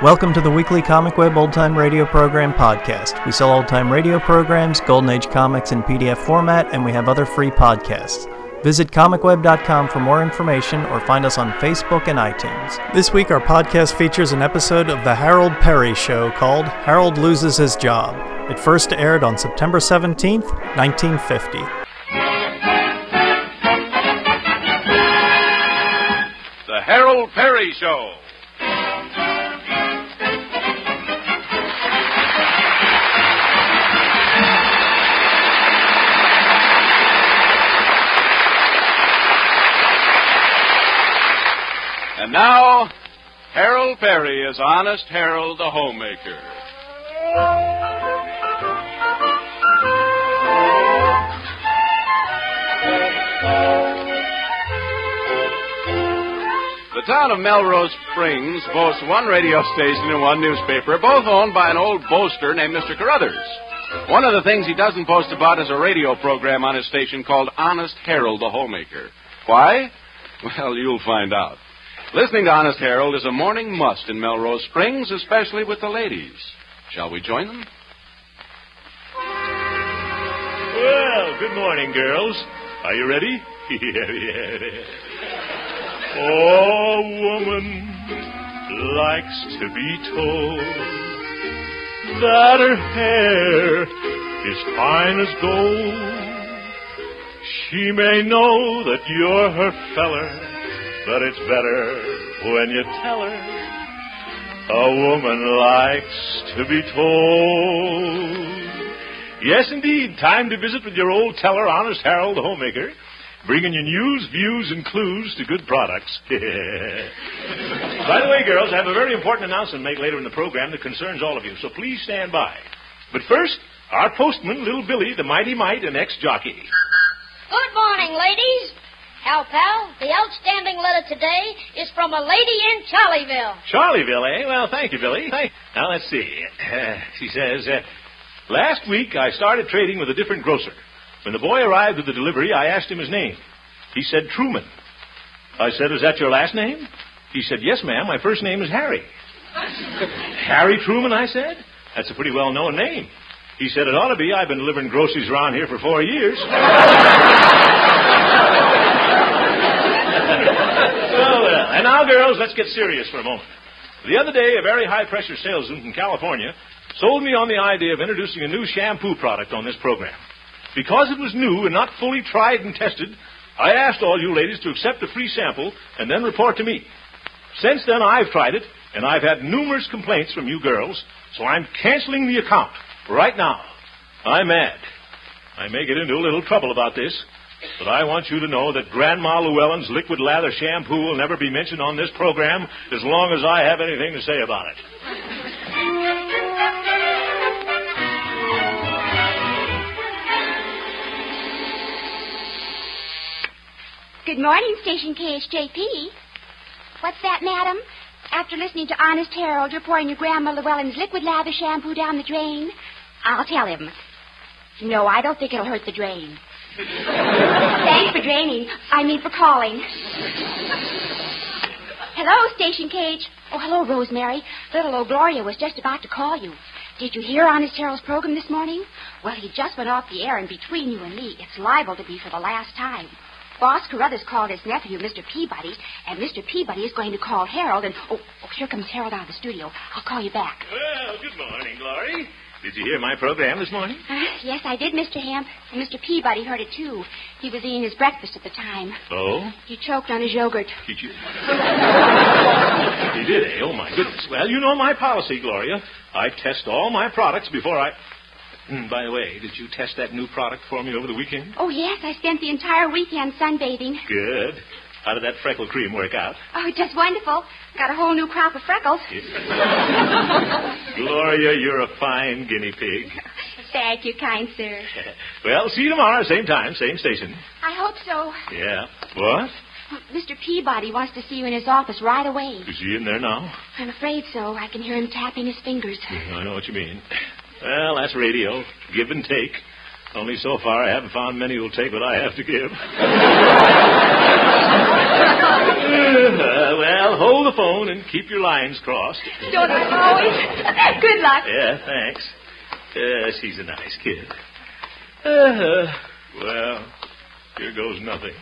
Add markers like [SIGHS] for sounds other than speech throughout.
Welcome to the weekly Comic Web Old Time Radio Program podcast. We sell old time radio programs, Golden Age comics in PDF format, and we have other free podcasts. Visit comicweb.com for more information or find us on Facebook and iTunes. This week, our podcast features an episode of The Harold Peary Show called Harold Loses His Job. It first aired on September 17th, 1950. The Harold Peary Show. And now, Harold Peary is Honest Harold the Homemaker. The town of Melrose Springs boasts one radio station and one newspaper, both owned by an old boaster named Mr. Carruthers. One of the things he doesn't boast about is a radio program on his station called Honest Harold the Homemaker. Why? Well, you'll find out. Listening to Honest Harold is a morning must in Melrose Springs, especially with the ladies. Shall we join them? Well, good morning, girls. Are you ready? [LAUGHS] yeah, yeah. Oh, woman likes to be told that her hair is fine as gold. She may know that you're her feller, but it's better when you tell her. A woman likes to be told. Yes, indeed. Time to visit with your old teller, Honest Harold the Homemaker, bringing you news, views, and clues to good products. [LAUGHS] By the way, girls, I have a very important announcement to make later in the program that concerns all of you, so please stand by. But first, our postman, Little Billy, the mighty mite, and ex-jockey. Good morning, ladies. Hal Pal, the outstanding letter today is from a lady in Charlieville. Charlieville, eh? Well, thank you, Billy. Thank- Now, let's see. Uh, she says, uh, Last week I started trading with a different grocer. When the boy arrived with the delivery, I asked him his name. He said Truman. I said, Is that your last name? He said, Yes, ma'am. My first name is Harry. [LAUGHS] Harry Truman, I said? That's a pretty well known name. He said, It ought to be. I've been delivering groceries around here for four years. [LAUGHS] well, well. And now, girls, let's get serious for a moment. The other day, a very high pressure salesman from California sold me on the idea of introducing a new shampoo product on this program. Because it was new and not fully tried and tested, I asked all you ladies to accept a free sample and then report to me. Since then, I've tried it, and I've had numerous complaints from you girls, so I'm canceling the account right now. I'm mad. I may get into a little trouble about this, but I want you to know that Grandma Llewellyn's liquid lather shampoo will never be mentioned on this program as long as I have anything to say about it. Good morning, Station KHJP. What's that, madam? After listening to Honest Harold, you're pouring your Grandma Llewellyn's liquid lather shampoo down the drain? I'll tell him. No, I don't think it'll hurt the drain. Thanks for draining. I mean for calling. Hello, Station Cage. Oh, hello, Rosemary. Little old Gloria was just about to call you. Did you hear Honest Harold's program this morning? Well, he just went off the air, and between you and me, it's liable to be for the last time. Boss Carruthers called his nephew, Mr. Peabody, and Mr. Peabody is going to call Harold, and... Oh, oh, here comes Harold out of the studio. I'll call you back. Well, good morning, Glory. Did you hear my program this morning? Uh, yes, I did, Mr. Hemp. And Mr. Peabody heard it, too. He was eating his breakfast at the time. Oh? He choked on his yogurt. Did you? he did, eh? Oh, my goodness. Well, you know my policy, Gloria. I test all my products before I. Hmm, by the way, did you test that new product for me over the weekend? Oh, yes, I spent the entire weekend sunbathing. Good. How did that freckle cream work out? Oh, just wonderful. Got a whole new crop of freckles. [LAUGHS] Gloria, you're a fine guinea pig. Thank you, kind sir. [LAUGHS] well, see you tomorrow, same time, same station. I hope so. Yeah. What? Mr. Peabody wants to see you in his office right away. Is he in there now? I'm afraid so. I can hear him tapping his fingers. I know what you mean. Well, that's radio. Give and take. Only so far I haven't found many who'll take what I have to give. [LAUGHS] Uh, well, hold the phone and keep your lines crossed. Don't I always? [LAUGHS] Good luck. Yeah, thanks. Yeah, she's a nice kid. Uh, well, here goes nothing.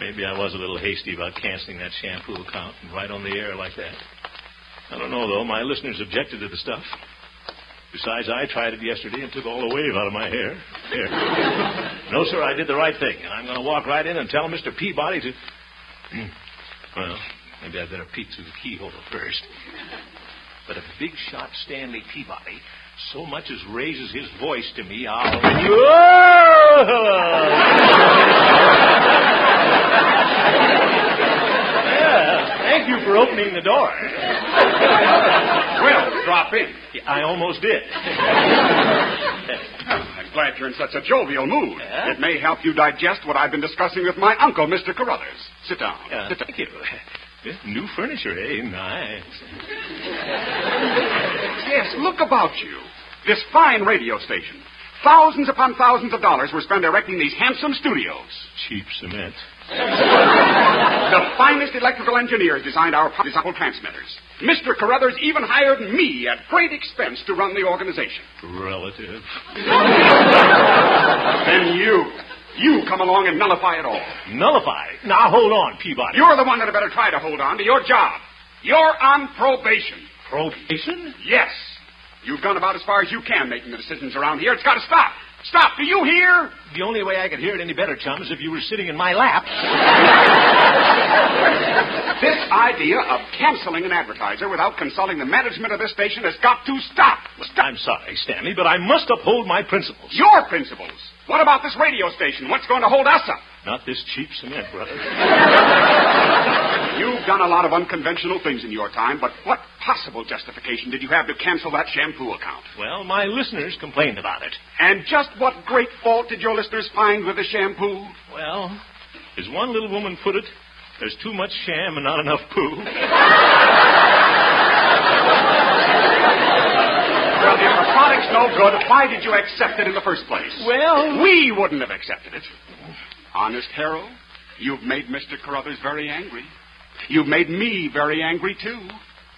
Maybe I was a little hasty about canceling that shampoo account right on the air like that. I don't know, though. My listeners objected to the stuff. Besides, I tried it yesterday and took all the wave out of my hair. Here. no, sir, I did the right thing, and I'm going to walk right in and tell Mr. Peabody to. Hmm. Well, maybe I'd better peek through the keyhole first. But if big shot Stanley Peabody so much as raises his voice to me, I'll. yeah, thank you for opening the door. Well, drop in. I almost did. I'm glad you're in such a jovial mood. It may help you digest what I've been discussing with my uncle, Mr. Carruthers. Sit down. Uh, Sit down. thank you. New furniture, eh? Nice. Yes, look about you. This fine radio station. Thousands upon thousands of dollars were spent erecting these handsome studios. Cheap cement. The finest electrical engineers designed our powerful transmitters. Mr. Carruthers even hired me at great expense to run the organization. Relative. Then you, you come along and nullify it all. Nullify. Now hold on, Peabody. You're the one that had better try to hold on to your job. You're on probation. probation? Yes. You've gone about as far as you can making the decisions around here. It's got to stop. Stop. Do you hear? The only way I could hear it any better, chum, is if you were sitting in my lap. [LAUGHS] This idea of canceling an advertiser without consulting the management of this station has got to stop. Stop. I'm sorry, Stanley, but I must uphold my principles. Your principles. What about this radio station? What's going to hold us up? Not this cheap cement, brother. You've done a lot of unconventional things in your time, but what possible justification did you have to cancel that shampoo account? Well, my listeners complained about it. And just what great fault did your listeners find with the shampoo? Well, as one little woman put it, there's too much sham and not enough poo. Well, if the product's no good, why did you accept it in the first place? Well, We wouldn't have accepted it. Honest Harold, you've made Mr. Carruthers very angry. You've made me very angry, too.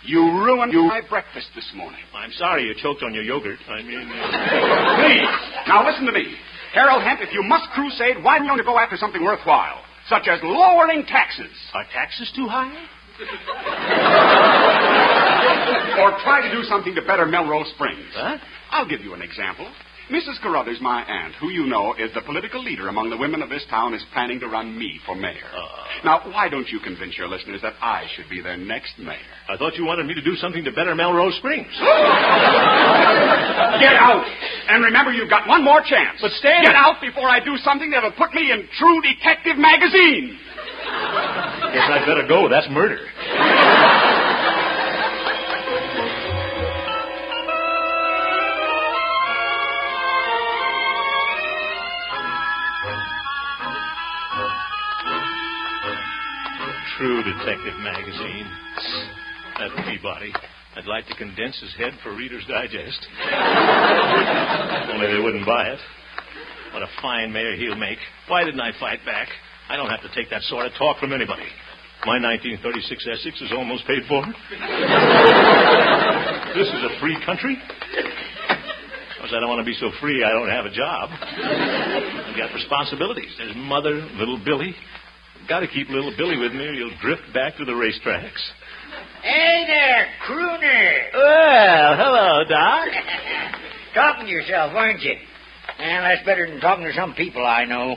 You ruined my breakfast this morning. I'm sorry you choked on your yogurt. I mean, uh, Please, now listen to me. Harold Hemp, if you must crusade, why don't you go after something worthwhile? Such as lowering taxes. are taxes too high? Or try to do something to better Melrose Springs. Huh? I'll give you an example. Mrs. Carruthers, my aunt, who you know is the political leader among the women of this town, is planning to run me for mayor. Uh. now, why don't you convince your listeners that I should be their next mayor? I thought you wanted me to do something to better Melrose Springs. Get out! And remember, you've got one more chance. But Stan- Get out before I do something that'll put me in True Detective magazine. Guess I'd better go. That's murder. Detective magazine. That Peabody. I'd like to condense his head for Reader's Digest. Only they wouldn't buy it. What a fine mayor he'll make. Why didn't I fight back? I don't have to take that sort of talk from anybody. My 1936 Essex is almost paid for. this is a free country. Of course, I don't want to be so free I don't have a job. I've got responsibilities. There's mother, little Billy. Got to keep little Billy with me or he'll drift back to the racetracks. Hey there, crooner. Well, hello, Doc. [LAUGHS] talking to yourself, weren't you? Well, that's better than talking to some people I know.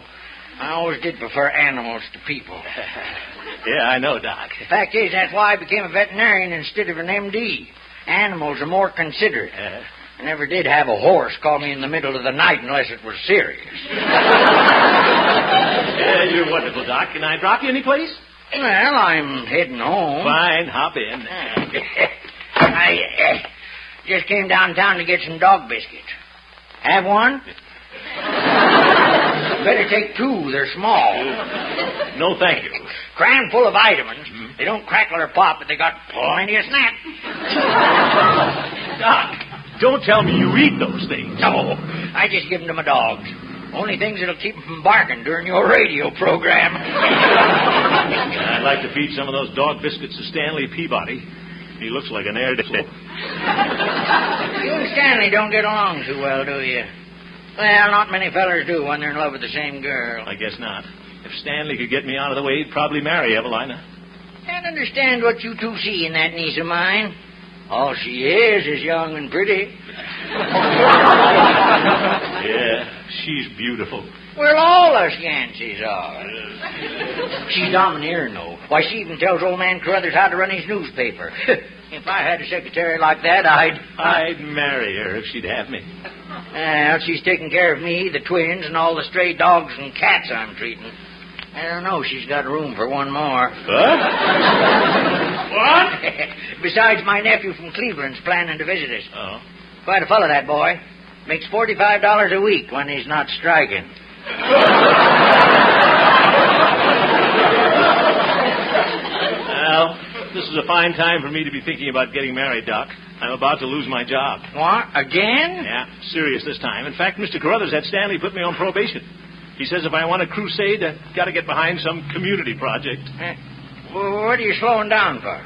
I always did prefer animals to people. [LAUGHS] Yeah, I know, Doc. The fact is, that's why I became a veterinarian instead of an MD. Animals are more considerate. Uh, I never did have a horse call me in the middle of the night unless it was serious. [LAUGHS] yeah, you're wonderful, Doc. Can I drop you any place? Well, I'm heading home. Fine, hop in. [LAUGHS] I uh, just came downtown to get some dog biscuits. Have one? [LAUGHS] Better take two. They're small. No, thank you. Crammed full of vitamins. They don't crackle or pop, but they got plenty of snap. [LAUGHS] Doc, don't tell me you eat those things. No, I just give them to my dogs. Only things that'll keep 'em from barking during your radio program. [LAUGHS] I'd like to feed some of those dog biscuits to Stanley Peabody. He looks like an air [LAUGHS] You and Stanley don't get along too well, do you? Well, not many fellers do when they're in love with the same girl. I guess not. If Stanley could get me out of the way, he'd probably marry Evelina. Can't understand what you two see in that niece of mine. All she is is young and pretty. [LAUGHS] Yeah, she's beautiful. Well, all us Yanceys are. She's domineering, though. Why, she even tells old man Carruthers how to run his newspaper. [LAUGHS] if I had a secretary like that, I'd... I'd marry her if she'd have me. Well, she's taking care of me, the twins, and all the stray dogs and cats I'm treating. I don't know. She's got room for one more. [LAUGHS] What? what? Besides, my nephew from Cleveland's planning to visit us. Oh. Quite a fellow, that boy. Makes forty-five dollars a week when he's not striking. Well, this is a fine time for me to be thinking about getting married, Doc. I'm about to lose my job. What? Again? Yeah, serious this time. In fact, Mr. Carruthers had Stanley put me on probation. He says if I want a crusade, I've got to get behind some community project. Eh, well, what are you slowing down for?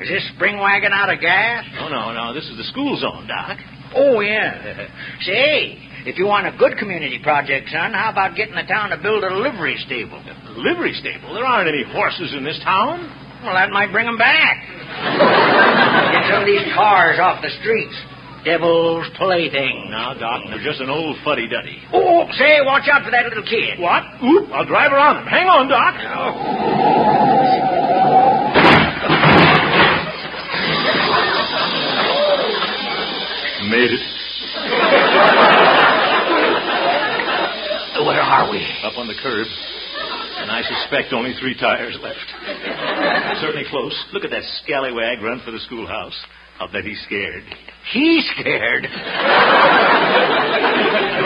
Is this spring wagon out of gas? No, no, no. This is the school zone, Doc. Oh, yeah. [LAUGHS] Say, if you want a good community project, son, how about getting the town to build a livery stable? A livery stable. There aren't any horses in this town. Well, that might bring 'em back. [LAUGHS] Get some of these cars off the streets. Devil's plaything. Now, Doc, they're just an old fuddy-duddy. Oh, say, watch out for that little kid. What? Oop, I'll drive around him. Hang on, Doc. Made it. [LAUGHS] Where are we? Up on the curb. And I suspect only three tires left. Certainly close. Look at that scallywag run for the schoolhouse. I'll bet he's scared. He's scared. There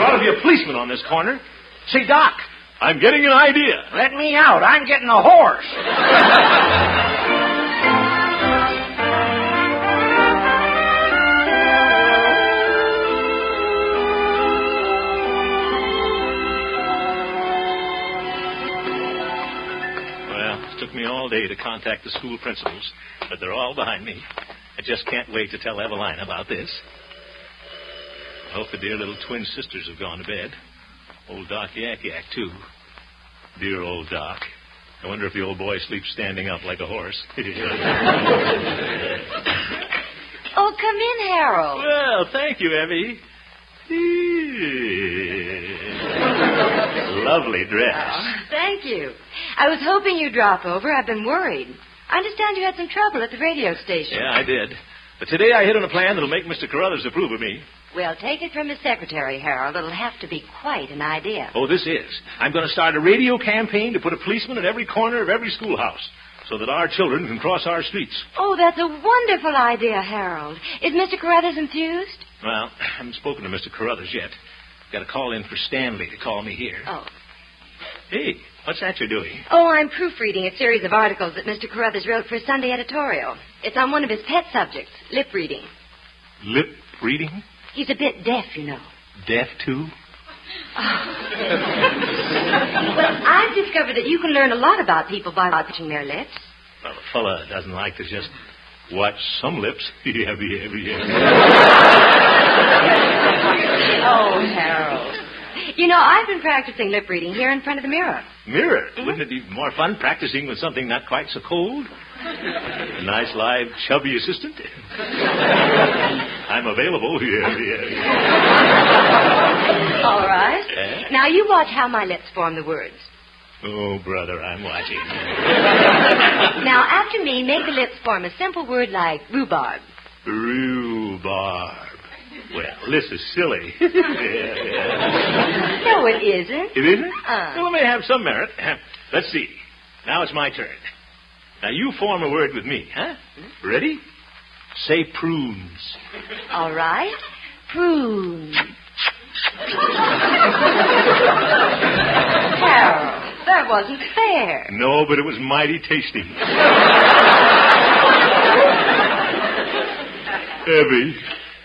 ought to be a policeman on this corner. Say, Doc, I'm getting an idea. Let me out. I'm getting a horse. [LAUGHS] me all day to contact the school principals, but they're all behind me. I just can't wait to tell Evelina about this. I hope the dear little twin sisters have gone to bed. Old Doc Yak Yak, too. Dear old Doc. I wonder if the old boy sleeps standing up like a horse. [LAUGHS] Oh, come in, Harold. well, thank you, Evie. [LAUGHS] Lovely dress. Oh, thank you. I was hoping you'd drop over. I've been worried. I understand you had some trouble at the radio station. Yeah, I did. But today I hit on a plan that'll make Mr. Carruthers approve of me. Well, take it from the secretary, Harold. It'll have to be quite an idea. Oh, this is. I'm going to start a radio campaign to put a policeman at every corner of every schoolhouse so that our children can cross our streets. Oh, that's a wonderful idea, Harold. Is Mr. Carruthers enthused? Well, [CLEARS THROAT] I haven't spoken to Mr. Carruthers yet. Got to call in for Stanley to call me here. Oh. Hey, what's that you're doing? Oh, I'm proofreading a series of articles that Mr. Carruthers wrote for a Sunday editorial. It's on one of his pet subjects, lip reading. Lip reading? He's a bit deaf, you know. Deaf too? [LAUGHS] Well, I've discovered that you can learn a lot about people by watching their lips. Well, a fella doesn't like to just watch some lips. [LAUGHS] yeah, yeah, yeah. [LAUGHS] You know, I've been practicing lip reading here in front of the mirror. Mirror. Mm-hmm. Wouldn't it be more fun practicing with something not quite so cold? A nice, live, chubby assistant. I'm available. Yeah, yeah. All right. Now you watch how my lips form the words. Oh, brother, I'm watching. Now, after me, make the lips form a simple word like rhubarb. Rhubarb. Well, this is silly. yeah, [LAUGHS] yeah. No, it isn't. It isn't? Uh. Well, it may have some merit. [CLEARS THROAT] Let's see. Now it's my turn. Now you form a word with me, huh? Ready? Say prunes. All right. Prunes. [LAUGHS] Harold, that wasn't fair. No, but it was mighty tasty. [LAUGHS] Evie,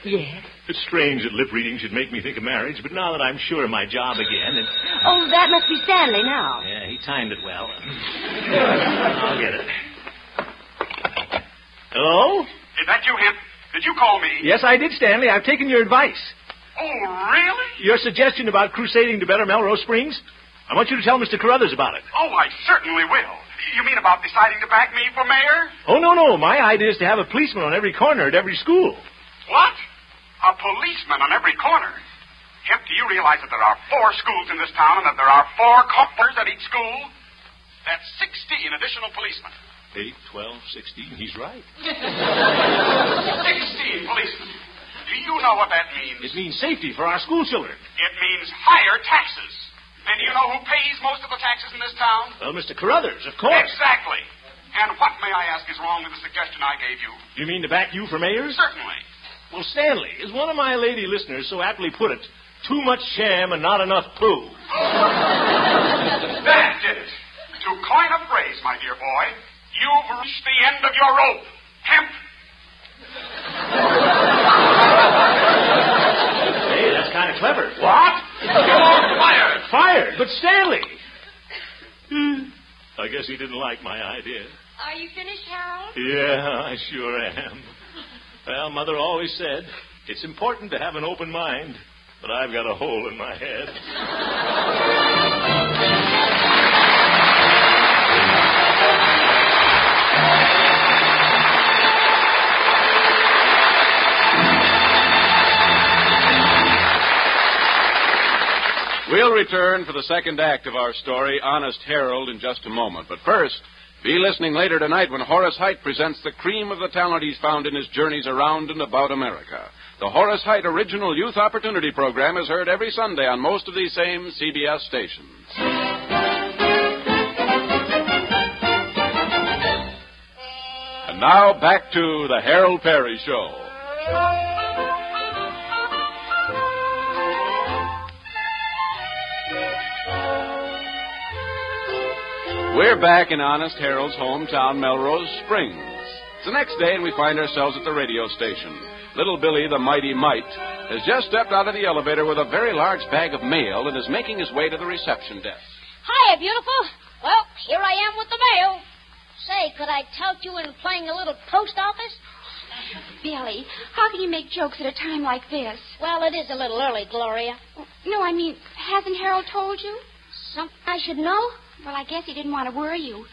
Yes. It's strange that lip reading should make me think of marriage, but now that I'm sure of my job again, and Oh, that must be Stanley now. Yeah, he timed it well. [LAUGHS] I'll get it. Hello? Is that you, Hemp? Did you call me? Yes, I did, Stanley. I've taken your advice. Oh, really? Your suggestion about crusading to better Melrose Springs? I want you to tell Mr. Carruthers about it. Oh, I certainly will. You mean about deciding to back me for mayor? Oh, no, no. My idea is to have a policeman on every corner at every school. What? A policeman on every corner? Hemp, do you realize that there are four schools in this town and that there are four coppers at each school? That's 16 additional policemen. 8, 12, 16. He's right. [LAUGHS] 16 policemen. Do you know what that means? It means safety for our school children. It means higher taxes. And do you know who pays most of the taxes in this town? Well, Mr. Carruthers, of course. Exactly. And what, may I ask, is wrong with the suggestion I gave you? You mean to back you for mayor? Certainly. Well, Stanley, as one of my lady listeners so aptly put it, too much sham and not enough poo. that did it. To coin a phrase, my dear boy, you've reached the end of your rope. Hemp. Hey, that's kind of clever. What? You're fired. Fired? But Stanley! I guess he didn't like my idea. Are you finished, Harold? Yeah, I sure am. Well, Mother always said it's important to have an open mind, but I've got a hole in my head. We'll return for the second act of our story, Honest Harold, in just a moment. But first, be listening later tonight when Horace Heidt presents the cream of the talent he's found in his journeys around and about America. The Horace Heidt Original Youth Opportunity Program is heard every Sunday on most of these same CBS stations. And now back to the Harold Peary Show. We're back in Honest Harold's hometown, Melrose Springs. It's the next day, and we find ourselves at the radio station. Little Billy, the mighty mite, has just stepped out of the elevator with a very large bag of mail and is making his way to the reception desk. Hiya, beautiful. Well, here I am with the mail. Say, could I tout you in playing a little post office? Billy, how can you make jokes at a time like this? Well, it is a little early, Gloria. No, I mean, hasn't Harold told you? Something I should know? Well, I guess he didn't want to worry you.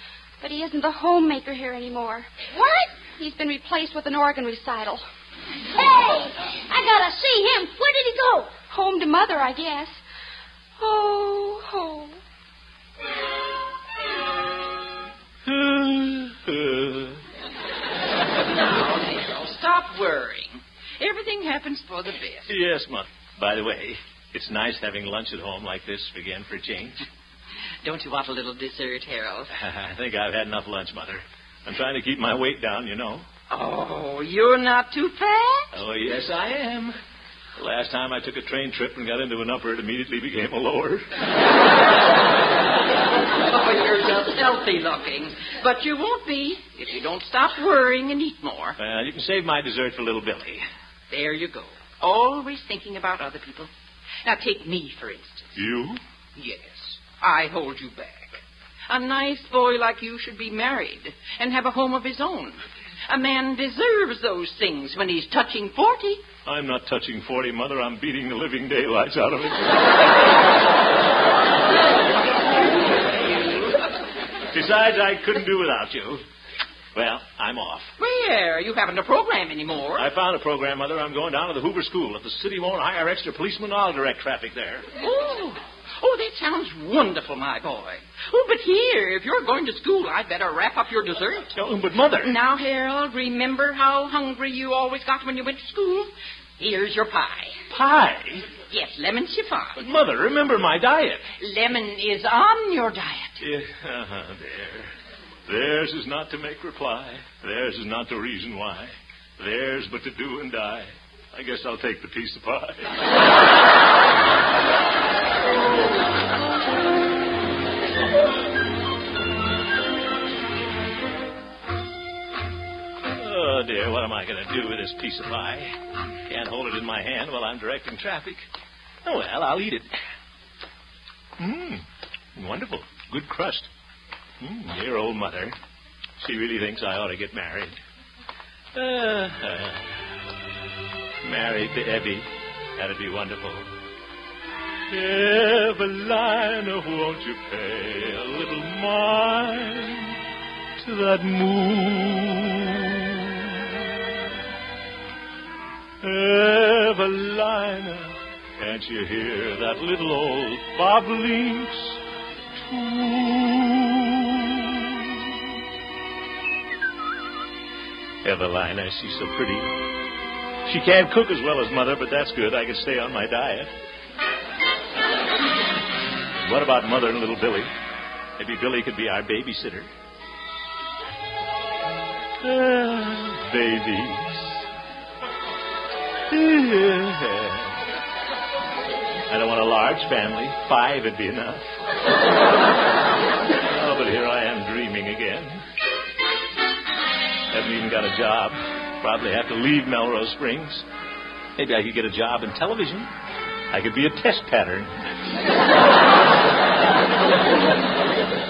But he isn't the homemaker here anymore. What? He's been replaced with an organ recital. Hey, I gotta see him. Where did he go? Home to mother, I guess. Oh, ho. [LAUGHS] Stop worrying. Everything happens for the best. yes, Mother. By the way, it's nice having lunch at home like this again for a change. Don't you want a little dessert, Harold? [LAUGHS] I think I've had enough lunch, Mother. I'm trying to keep my weight down, you know. Oh, you're not too fat? Oh, yes, I am. The last time I took a train trip and got into an upper, it immediately became a lower. [LAUGHS] [LAUGHS] Oh, you're just healthy looking. But you won't be if you don't stop worrying and eat more. Well, you can save my dessert for little Billy. There you go. Always thinking about other people. Now, take me, for instance. You? Yes, I hold you back. A nice boy like you should be married and have a home of his own. A man deserves those things when he's touching 40. I'm not touching 40, Mother. I'm beating the living daylights out of it. Besides, I couldn't do without you. Well, I'm off. Where? You haven't a program anymore. I found a program, Mother. I'm going down to the Hoover School. If the city won't hire extra policemen, I'll direct traffic there. Oh. Oh, that sounds wonderful, my boy. Oh, but here, if you're going to school, I'd better wrap up your dessert. Oh, but, Mother. Now, Harold, remember how hungry you always got when you went to school? Here's your pie. Pie? Yes, lemon chiffon. But, Mother, remember my diet. Lemon is on your diet. Yeah, uh-huh, there. Theirs is not to make reply. Theirs is not to reason why. Theirs but to do and die. I guess I'll take the piece of pie. [LAUGHS] Oh, dear, what am I going to do with this piece of pie? Can't hold it in my hand while I'm directing traffic. Oh, well, I'll eat it. Mmm. Wonderful. Good crust. Mm, dear old mother. She really thinks I ought to get married. Uh, uh, married to Evie. That'd be wonderful. Evelina, won't you pay a little mind to that moon? Evelina, can't you hear that little old bobolink's tune? Evelina, she's so pretty. She can't cook as well as mother, but that's good. I can stay on my diet. What about mother and little Billy? Maybe Billy could be our babysitter. Ah, [SIGHS] babies. [LAUGHS] I don't want a large family. Five would be enough. [LAUGHS] oh, but here I am dreaming again. Haven't even got a job. Probably have to leave Melrose Springs. Maybe I could get a job in television. I could be a test pattern. [LAUGHS]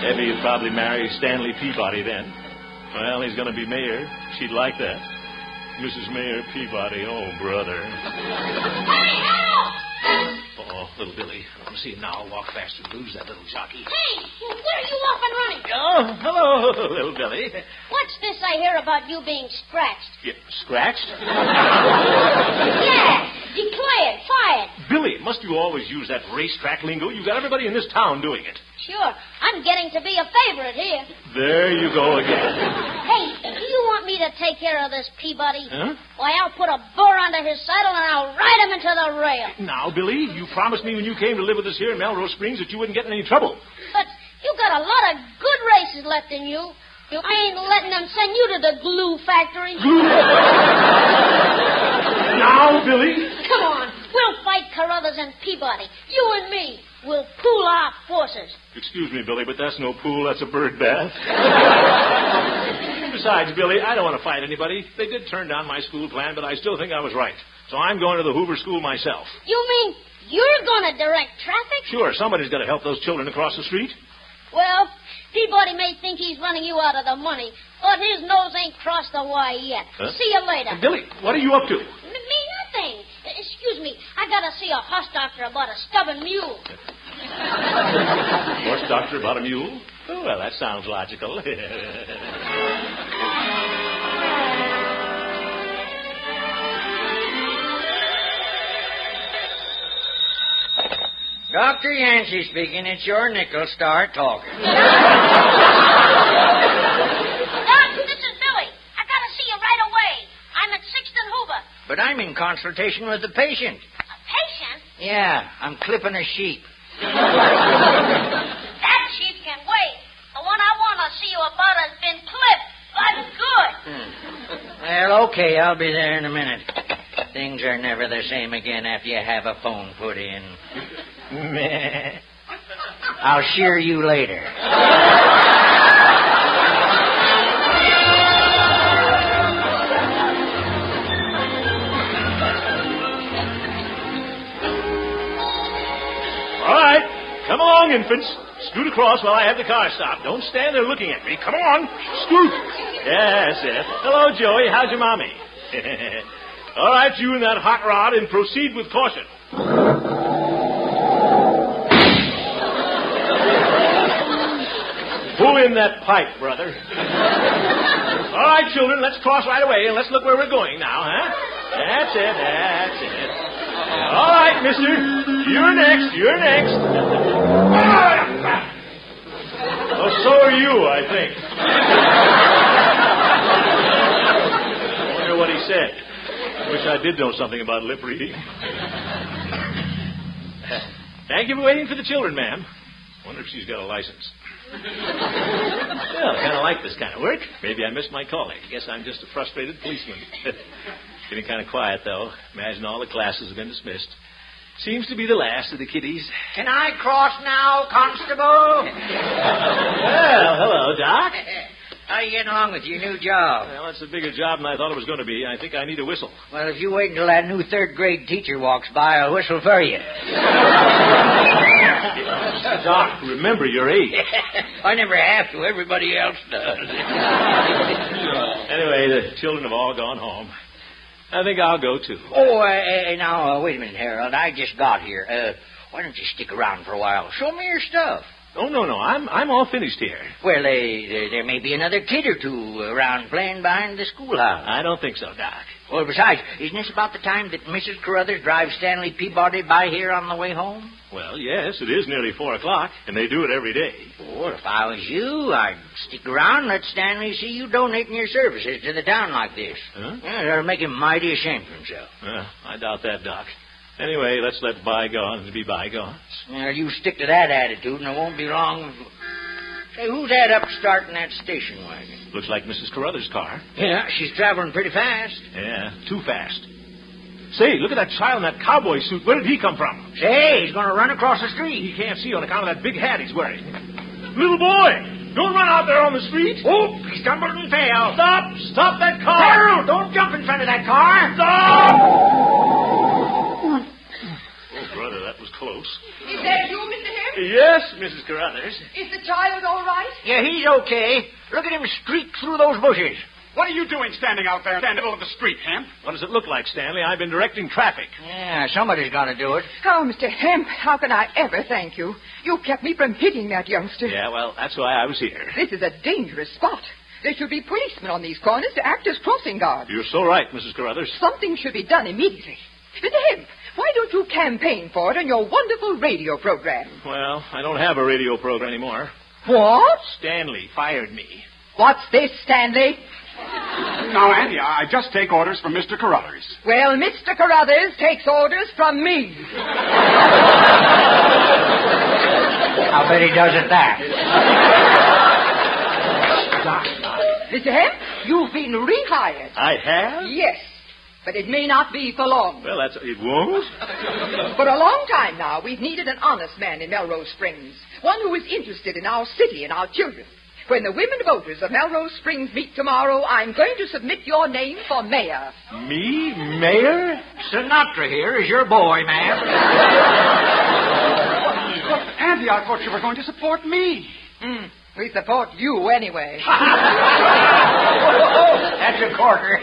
Evie would probably marry Stanley Peabody then. Well, he's going to be mayor. She'd like that. Mrs. Mayor Peabody, oh, brother. Hey, Oh, little Billy. I want to see him now. I'll walk faster and lose that little jockey. Hey, where are you off and running? Oh, hello, little Billy. What's this I hear about you being scratched? Yeah, scratched? [LAUGHS] yeah, declared, fired. Billy, must you always use that racetrack lingo? You've got everybody in this town doing it. Sure, I'm getting to be a favorite here. There you go again. Hey, do you want me to take care of this Peabody? Huh? Why, I'll put a burr under his saddle and I'll ride him into the rail. Now, Billy, you promised me when you came to live with us here in Melrose Springs that you wouldn't get in any trouble. But you've got a lot of good races left in you. You ain't letting them send you to the glue factory. Glue? now, Billy. Come on. We'll fight Carruthers and Peabody. You and me. We'll pool our forces. Excuse me, Billy, but that's no pool. That's a bird bath. Besides, Billy, I don't want to fight anybody. They did turn down my school plan, but I still think I was right. So I'm going to the Hoover School myself. You mean you're going to direct traffic? Sure, somebody's got to help those children across the street. Well, Peabody may think he's running you out of the money, but his nose ain't crossed the Y yet. Huh? See you later. Hey, Billy, what are you up to? M- me nothing. Excuse me. I gotta see a horse doctor about a stubborn mule. [LAUGHS] Horse doctor about a mule? Oh, well, that sounds logical. [LAUGHS] Dr. Yancey speaking. It's your nickel. Start talking. [LAUGHS] Doc, this is Billy. I gotta see you right away. I'm at Sixth and Hoover. But I'm in consultation with the patient. A patient? Yeah, I'm clipping a sheep. [LAUGHS] That sheep can wait. The one I want to see you about has been clipped, but good. Hmm. Well, okay, I'll be there in a minute. Things are never the same again after you have a phone put in. [LAUGHS] I'll shear you later. Come along, infants. Scoot across while I have the car stopped. Don't stand there looking at me. Come on, scoot. Yes, yes. Hello, Joey. How's your mommy? [LAUGHS] All right, you and that hot rod, and proceed with caution. Pull in that pipe, brother. All right, children, let's cross right away, and let's look where we're going now, huh? That's it, that's it. Uh-huh. All right, mister. You're next, you're next. Oh, so are you, I think. I wonder what he said. I wish I did know something about lip reading. Thank you for waiting for the children, ma'am. Wonder if she's got a license. Well, I kind of like this kind of work. Maybe I missed my calling. Guess I'm just a frustrated policeman. [LAUGHS] Getting kind of quiet, though. Imagine all the classes have been dismissed. Seems to be the last of the kiddies. Can I cross now, Constable? Well, hello, Doc. How are you getting along with your new job? Well, it's a bigger job than I thought it was going to be. I think I need a whistle. Well, if you wait until that new third grade teacher walks by, I'll whistle for you. Doc, remember your age. [LAUGHS] I never have to. Everybody else does. Anyway, the children have all gone home. I think I'll go too. Oh, uh, uh, now, uh, wait a minute, Harold. I just got here. Uh, why don't you stick around for a while? Show me your stuff. Oh no, no, I'm I'm all finished here. Well, uh, there, there may be another kid or two around playing behind the schoolhouse. I don't think so, Doc. Well, besides, isn't this about the time that Mrs. Carruthers drives Stanley Peabody by here on the way home? Well, yes, it is nearly four o'clock, and they do it every day. Well, if I was you, I'd stick around and let Stanley see you donating your services to the town like this. Huh? Yeah, that'll make him mighty ashamed of himself. Well, I doubt that, Doc. Anyway, let's let bygones be bygones. Well, you stick to that attitude, and it won't be long. Say, who's that up starting that station wagon? Looks like Mrs. Carruthers' car. Yeah, she's traveling pretty fast. Yeah, too fast. Say, look at that child in that cowboy suit. Where did he come from? Say, he's going to run across the street. He can't see on account of that big hat he's wearing. Little boy, don't run out there on the street. Oh, he stumbled and fell. Stop! Stop that car! Harold, don't jump in front of that car. Stop! Oh, brother, that was close. Is that you, Mr. Hemp? Yes, Mrs. Carruthers. Is the child all right? Yeah, he's okay. Look at him streak through those bushes. What are you doing standing out there in the middle of the street, Hemp? What does it look like, Stanley? I've been directing traffic. Yeah, somebody's got to do it. Oh, Mr. Hemp, how can I ever thank you? You kept me from hitting that youngster. Yeah, well, that's why I was here. This is a dangerous spot. There should be policemen on these corners to act as crossing guards. You're so right, Mrs. Carruthers. Something should be done immediately. Mr. Hemp, why don't you campaign for it on your wonderful radio program? Well, I don't have a radio program anymore. What? Stanley fired me. What's this, Stanley? Now, Andy, I just take orders from Mr. Carruthers. Well, Mr. Carruthers takes orders from me. I'll bet he does at that. Mr. Hemp, you've been rehired. I have? Yes, but it may not be for long. Well, that's it won't. For a long time now, we've needed an honest man in Melrose Springs, one who is interested in our city and our children. When the women voters of Melrose Springs meet tomorrow, I'm going to submit your name for mayor. Me, mayor? Sinatra here is your boy, ma'am. But, Andy, I thought you were going to support me. Hmm. We support you anyway. [LAUGHS] That's a quarter.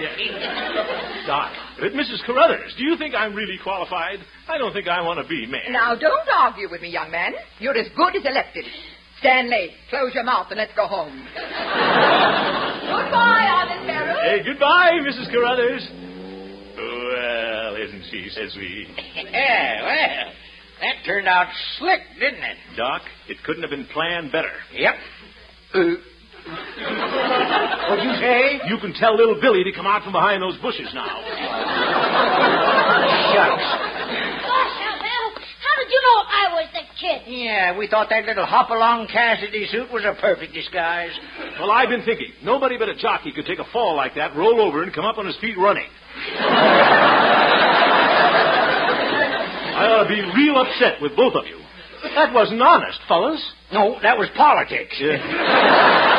Doc, but Mrs. Carruthers, do you think I'm really qualified? I don't think I want to be mayor. Now, don't argue with me, young man. You're as good as elected. Stanley, close your mouth and let's go home. Goodbye, Honest Harold. Hey, goodbye, Mrs. Carruthers. Well, isn't she so sweet? [LAUGHS] yeah, well, that turned out slick, didn't it? Doc, it couldn't have been planned better. Yep. Uh, what'd you say? You can tell little Billy to come out from behind those bushes now. Shucks. Gosh, Hal, Hal, how did you know I was the kid? Yeah, we thought that little Hopalong Cassidy suit was a perfect disguise. Well, I've been thinking. Nobody but a jockey could take a fall like that, roll over, and come up on his feet running. I ought to be real upset with both of you. That wasn't honest, fellas. No, that was politics. Yeah. [LAUGHS]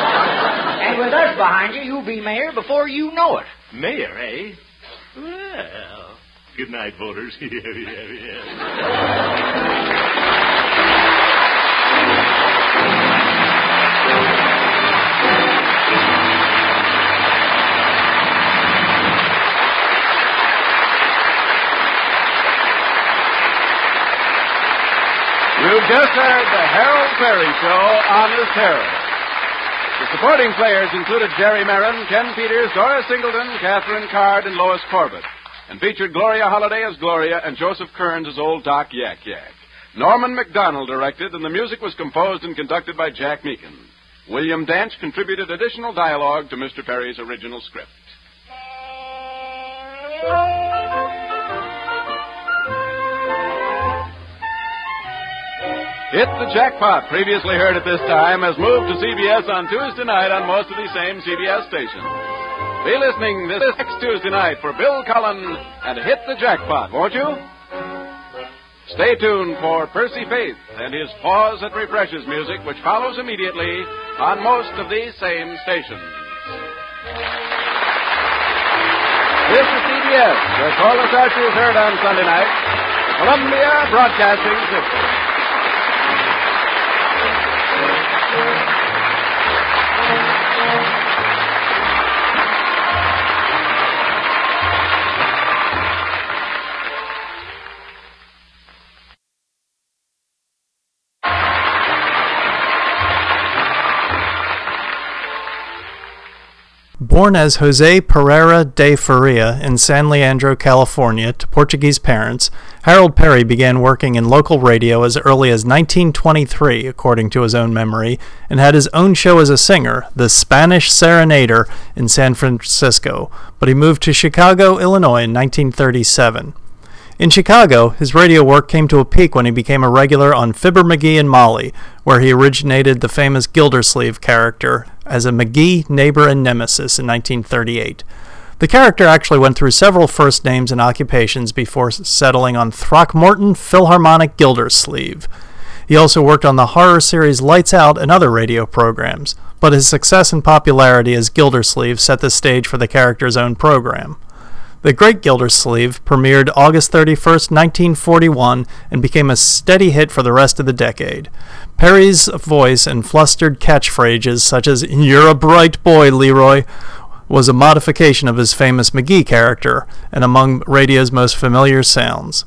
And with us behind you, you'll be mayor before you know it. Mayor, eh? Well, good night, voters. [LAUGHS] yeah, yeah, yeah. Just heard the Harold Peary Show, Honest Harold. The supporting players included Jerry Merrin, Ken Peters, Dora Singleton, Catherine Card, and Lois Corbett, and featured Gloria Holliday as Gloria and Joseph Kearns as Old Doc Yak Yak. Norman McDonald directed, and the music was composed and conducted by Jack Meakin. William Danch contributed additional dialogue to Mr. Peary's original script. Hit the Jackpot, previously heard at this time, has moved to CBS on Tuesday night on most of these same CBS stations. Be listening this next Tuesday night for Bill Cullen and Hit the Jackpot, won't you? Stay tuned for Percy Faith and his Pause That Refreshes music, which follows immediately on most of these same stations. This is CBS, where Corliss Archer is heard on Sunday night. Columbia Broadcasting System. Born as Jose Pereira de Faria in San Leandro, California, to Portuguese parents, Harold Peary began working in local radio as early as 1923, according to his own memory, and had his own show as a singer, The Spanish Serenader, in San Francisco, but he moved to Chicago, Illinois in 1937. In Chicago, his radio work came to a peak when he became a regular on Fibber McGee and Molly, where he originated the famous Gildersleeve character as a McGee neighbor and nemesis in 1938. The character actually went through several first names and occupations before settling on Throckmorton Philharmonic Gildersleeve. He also worked on the horror series Lights Out and other radio programs, but his success and popularity as Gildersleeve set the stage for the character's own program. The Great Gildersleeve premiered August 31, 1941, and became a steady hit for the rest of the decade. Peary's voice and flustered catchphrases such as You're a bright boy, Leroy, was a modification of his famous McGee character and among radio's most familiar sounds.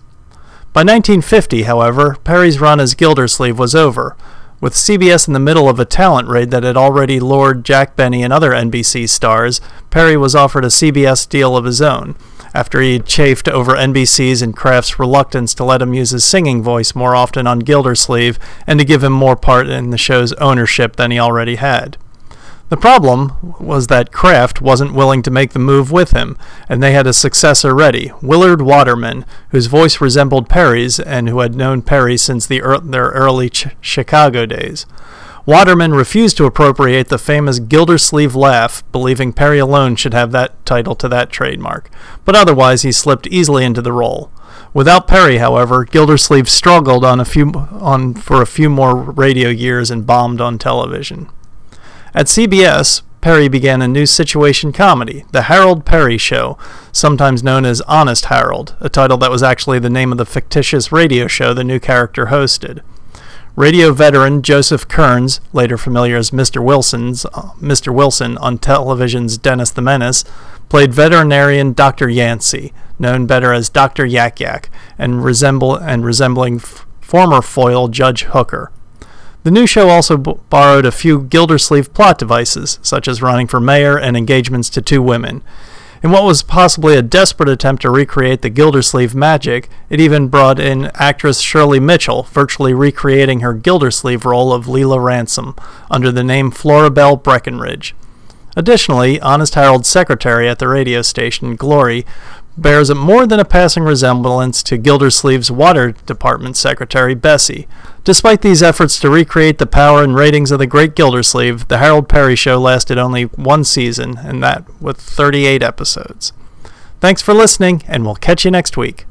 By 1950, however, Peary's run as Gildersleeve was over. With CBS in the middle of a talent raid that had already lured Jack Benny and other NBC stars, Peary was offered a CBS deal of his own, after he had chafed over NBC's and Kraft's reluctance to let him use his singing voice more often on Gildersleeve and to give him more part in the show's ownership than he already had. The problem was that Kraft wasn't willing to make the move with him, and they had a successor ready, Willard Waterman, whose voice resembled Peary's and who had known Peary since the er- their early ch- Chicago days. Waterman refused to appropriate the famous Gildersleeve laugh, believing Peary alone should have that title to that trademark, but otherwise he slipped easily into the role. Without Peary, however, Gildersleeve struggled on a few on for a few more radio years and bombed on television. At CBS, Peary began a new situation comedy, The Harold Peary Show, sometimes known as Honest Harold, a title that was actually the name of the fictitious radio show the new character hosted. Radio veteran Joseph Kearns, later familiar as Mr. Wilson's uh, Mr. Wilson on television's Dennis the Menace, played veterinarian Dr. Yancey, known better as Dr. Yak Yak, and resemble and resembling f- former foil Judge Hooker. The new show also b- borrowed a few Gildersleeve plot devices, such as running for mayor and engagements to two women. In what was possibly a desperate attempt to recreate the Gildersleeve magic, it even brought in actress Shirley Mitchell, virtually recreating her Gildersleeve role of Leila Ransom under the name Florabelle Breckenridge. Additionally, Honest Harold's secretary at the radio station, Glory, bears more than a passing resemblance to Gildersleeve's water department secretary, Bessie. Despite these efforts to recreate the power and ratings of the great Gildersleeve, the Harold Peary show lasted only one season, and that with 38 episodes. Thanks for listening, and we'll catch you next week.